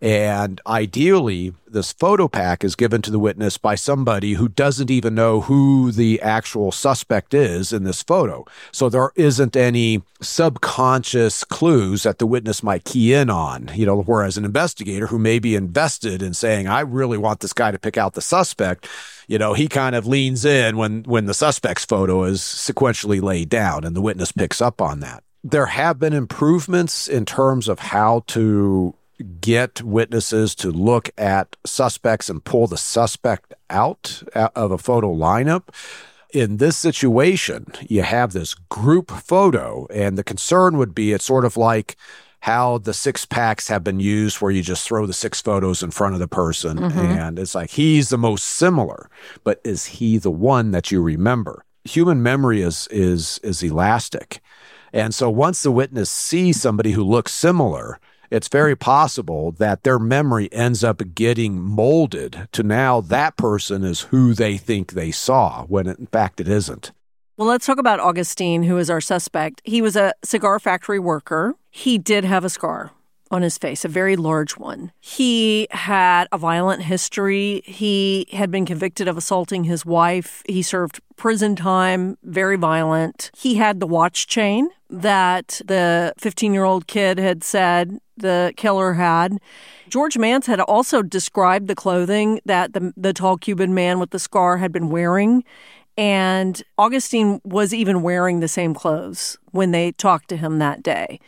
[SPEAKER 3] And ideally, this photo pack is given to the witness by somebody who doesn't even know who the actual suspect is in this photo. So there isn't any subconscious clues that the witness might key in on, you know, whereas an investigator who may be invested in saying, I really want this guy to pick out the suspect, you know, he kind of leans in when, when the suspect's photo is sequentially laid down and the witness picks up on that there have been improvements in terms of how to get witnesses to look at suspects and pull the suspect out of a photo lineup. In this situation, you have this group photo, and the concern would be it's sort of like how the six packs have been used where you just throw the six photos in front of the person mm-hmm. and it's like he's the most similar but is he the one that you remember human memory is is is elastic and so once the witness sees somebody who looks similar, it's very possible that their memory ends up getting molded to now that person is who they think they saw, when in fact it isn't.
[SPEAKER 2] Well, let's talk about Augustine, who is our suspect. He was a cigar factory worker. He did have a scar on his face, a very large one. He had a violent history. He had been convicted of assaulting his wife. He served prison time, very violent. He had the watch chain that the 15 year old kid had said the killer had. George Mantz had also described the clothing that the, the tall Cuban man with the scar had been wearing. And Augustine was even wearing the same clothes when they talked to him that day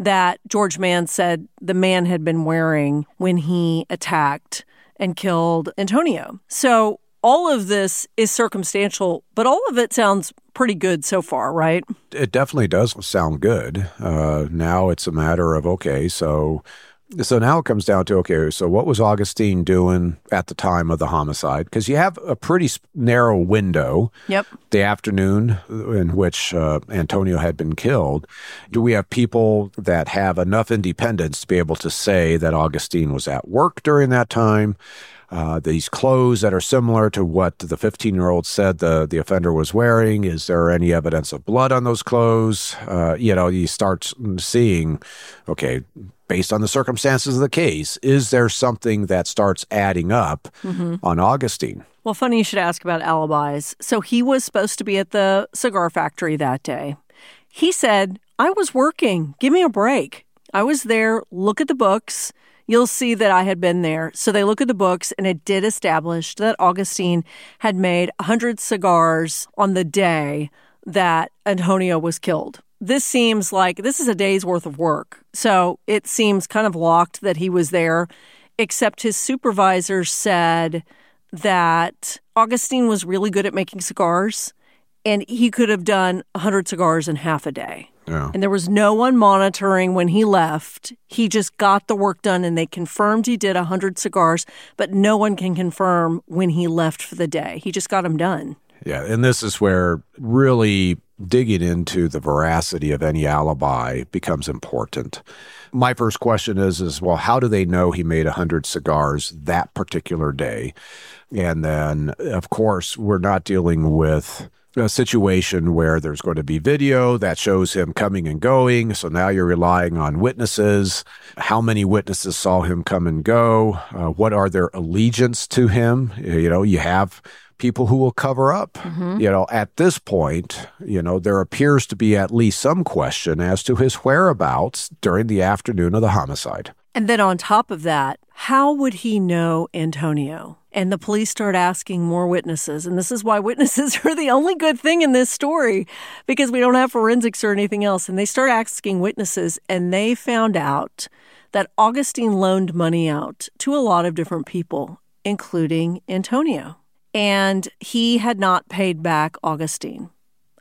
[SPEAKER 2] that George Mann said the man had been wearing when he attacked and killed Antonio. So all of this is circumstantial, but all of it sounds pretty good so far, right?
[SPEAKER 3] It definitely does sound good. Uh, now it's a matter of okay, so so now it comes down to okay, so what was Augustine doing at the time of the homicide? Because you have a pretty narrow window.
[SPEAKER 2] Yep.
[SPEAKER 3] The afternoon in which uh, Antonio had been killed. Do we have people that have enough independence to be able to say that Augustine was at work during that time? Uh, these clothes that are similar to what the 15 year old said the, the offender was wearing. Is there any evidence of blood on those clothes? Uh, you know, you start seeing, okay, based on the circumstances of the case, is there something that starts adding up mm-hmm. on Augustine?
[SPEAKER 2] Well, funny you should ask about alibis. So he was supposed to be at the cigar factory that day. He said, I was working. Give me a break. I was there. Look at the books. You'll see that I had been there. So they look at the books, and it did establish that Augustine had made 100 cigars on the day that Antonio was killed this seems like this is a day's worth of work. So it seems kind of locked that he was there, except his supervisor said that Augustine was really good at making cigars and he could have done 100 cigars in half a day.
[SPEAKER 3] Yeah.
[SPEAKER 2] And there was no one monitoring when he left. He just got the work done and they confirmed he did 100 cigars, but no one can confirm when he left for the day. He just got them done.
[SPEAKER 3] Yeah. And this is where really digging into the veracity of any alibi becomes important. My first question is is well how do they know he made 100 cigars that particular day? And then of course we're not dealing with a situation where there's going to be video that shows him coming and going. So now you're relying on witnesses. How many witnesses saw him come and go? Uh, what are their allegiance to him? You know, you have people who will cover up. Mm-hmm. You know, at this point, you know, there appears to be at least some question as to his whereabouts during the afternoon of the homicide.
[SPEAKER 2] And then on top of that, how would he know Antonio? And the police start asking more witnesses. And this is why witnesses [LAUGHS] are the only good thing in this story because we don't have forensics or anything else. And they start asking witnesses, and they found out that Augustine loaned money out to a lot of different people, including Antonio. And he had not paid back Augustine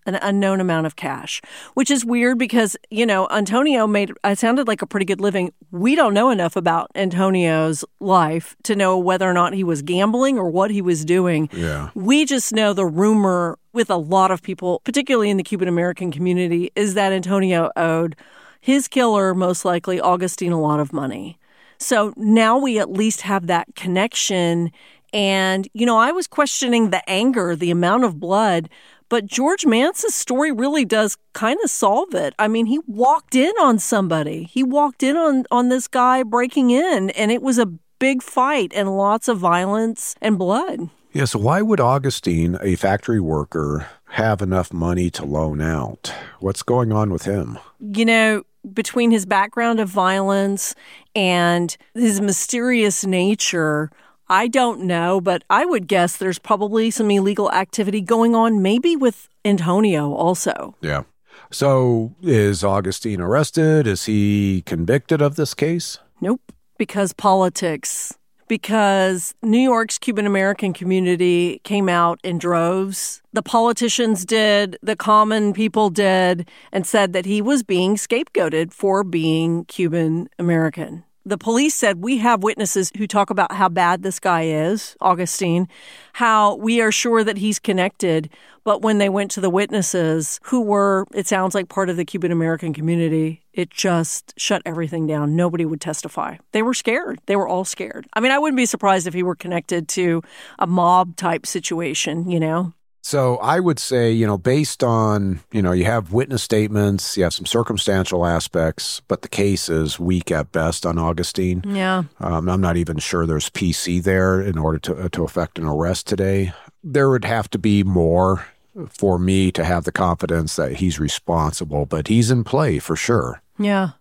[SPEAKER 2] an unknown amount of cash, which is weird because, you know, Antonio made it sounded like a pretty good living. We don't know enough about Antonio's life to know whether or not he was gambling or what he was doing.
[SPEAKER 3] Yeah.
[SPEAKER 2] We just know the rumor with a lot of people, particularly in the Cuban American community, is that Antonio owed his killer, most likely Augustine, a lot of money. So now we at least have that connection. And, you know, I was questioning the anger, the amount of blood, but George Mance's story really does kind of solve it. I mean, he walked in on somebody. He walked in on on this guy breaking in and it was a big fight and lots of violence and blood.
[SPEAKER 3] Yeah, so why would Augustine, a factory worker, have enough money to loan out? What's going on with him?
[SPEAKER 2] You know, between his background of violence and his mysterious nature, I don't know, but I would guess there's probably some illegal activity going on, maybe with Antonio also.
[SPEAKER 3] Yeah. So is Augustine arrested? Is he convicted of this case?
[SPEAKER 2] Nope, because politics. Because New York's Cuban American community came out in droves. The politicians did, the common people did, and said that he was being scapegoated for being Cuban American the police said we have witnesses who talk about how bad this guy is, Augustine, how we are sure that he's connected. But when they went to the witnesses who were, it sounds like part of the Cuban American community, it just shut everything down. Nobody would testify. They were scared. They were all scared. I mean, I wouldn't be surprised if he were connected to a mob type situation, you know?
[SPEAKER 3] So I would say, you know, based on, you know, you have witness statements, you have some circumstantial aspects, but the case is weak at best on Augustine.
[SPEAKER 2] Yeah.
[SPEAKER 3] Um, I'm not even sure there's PC there in order to, uh, to effect an arrest today. There would have to be more for me to have the confidence that he's responsible, but he's in play for sure.
[SPEAKER 2] Yeah.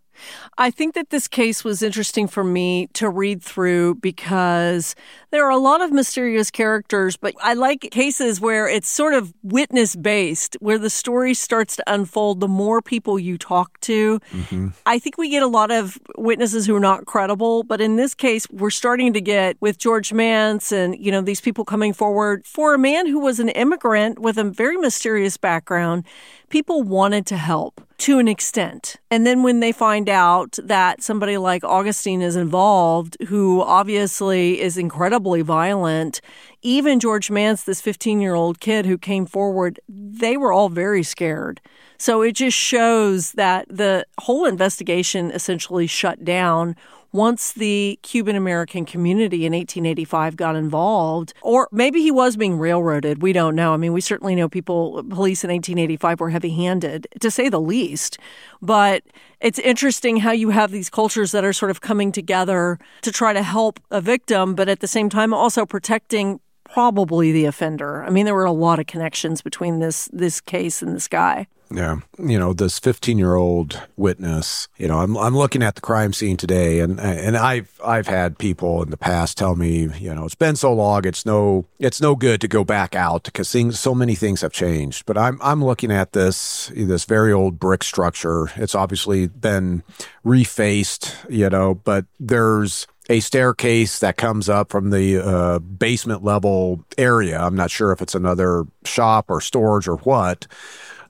[SPEAKER 2] I think that this case was interesting for me to read through because there are a lot of mysterious characters, but I like cases where it's sort of witness based, where the story starts to unfold the more people you talk to. Mm-hmm. I think we get a lot of witnesses who are not credible, but in this case, we're starting to get with George Mantz and, you know, these people coming forward for a man who was an immigrant with a very mysterious background people wanted to help to an extent. And then when they find out that somebody like Augustine is involved, who obviously is incredibly violent, even George Mantz, this 15 year old kid who came forward, they were all very scared. So it just shows that the whole investigation essentially shut down once the Cuban American community in 1885 got involved, or maybe he was being railroaded. We don't know. I mean, we certainly know people, police in 1885 were heavy handed, to say the least. But it's interesting how you have these cultures that are sort of coming together to try to help a victim, but at the same time also protecting probably the offender. I mean, there were a lot of connections between this this case and this guy.
[SPEAKER 3] Yeah, you know this 15 year old witness. You know, I'm I'm looking at the crime scene today, and and I've I've had people in the past tell me, you know, it's been so long, it's no it's no good to go back out because things so many things have changed. But I'm I'm looking at this this very old brick structure. It's obviously been refaced, you know, but there's a staircase that comes up from the uh, basement level area. I'm not sure if it's another shop or storage or what.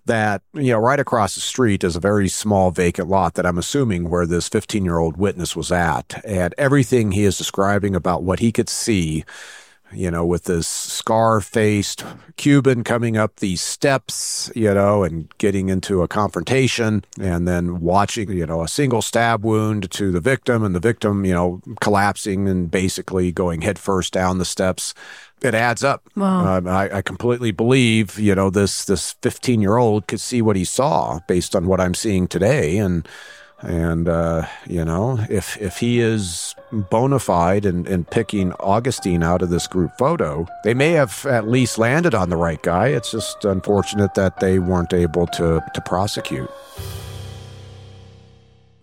[SPEAKER 3] That, you know, right across the street is a very small vacant lot that I'm assuming where this 15 year old witness was at. And everything he is describing about what he could see you know, with this scar faced Cuban coming up these steps, you know, and getting into a confrontation and then watching, you know, a single stab wound to the victim and the victim, you know, collapsing and basically going headfirst down the steps. It adds up.
[SPEAKER 2] Wow.
[SPEAKER 3] Um, I, I completely believe, you know, this this 15 year old could see what he saw based on what I'm seeing today. And and uh, you know, if if he is bona fide and, picking Augustine out of this group photo, they may have at least landed on the right guy. It's just unfortunate that they weren't able to to prosecute.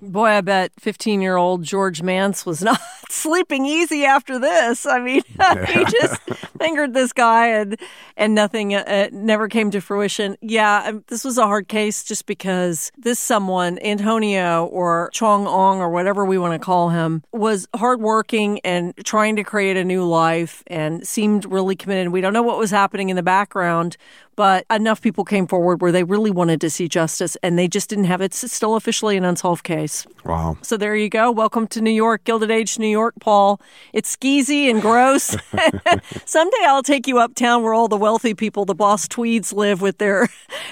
[SPEAKER 2] Boy, I bet 15 year old George Mantz was not sleeping easy after this. I mean, [LAUGHS] he [LAUGHS] just fingered this guy and and nothing uh, never came to fruition. Yeah, um, this was a hard case just because this someone, Antonio or Chong Ong or whatever we want to call him, was hardworking and trying to create a new life and seemed really committed. We don't know what was happening in the background, but enough people came forward where they really wanted to see justice and they just didn't have it. It's still officially an unsolved case.
[SPEAKER 3] Wow.
[SPEAKER 2] So there you go. Welcome to New York, Gilded Age New York, Paul. It's skeezy and gross. [LAUGHS] Someday I'll take you uptown where all the wealthy people, the boss tweeds live with their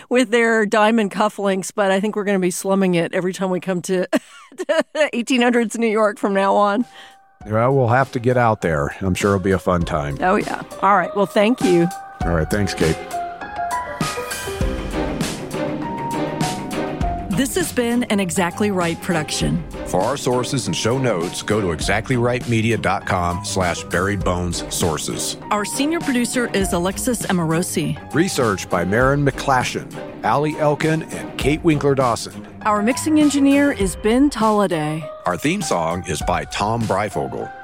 [SPEAKER 2] with their diamond cufflinks, but I think we're going to be slumming it every time we come to [LAUGHS] 1800s New York from now on.
[SPEAKER 3] Well, we'll have to get out there. I'm sure it'll be a fun time.
[SPEAKER 2] Oh yeah. All right. Well, thank you.
[SPEAKER 3] All right, thanks, Kate.
[SPEAKER 2] This has been an Exactly Right production.
[SPEAKER 3] For our sources and show notes, go to exactlyrightmedia.com slash buried bones sources.
[SPEAKER 2] Our senior producer is Alexis Amorosi.
[SPEAKER 3] Research by Marin McClashen, Ali Elkin, and Kate Winkler Dawson.
[SPEAKER 2] Our mixing engineer is Ben Tolliday.
[SPEAKER 3] Our theme song is by Tom Breyfogle.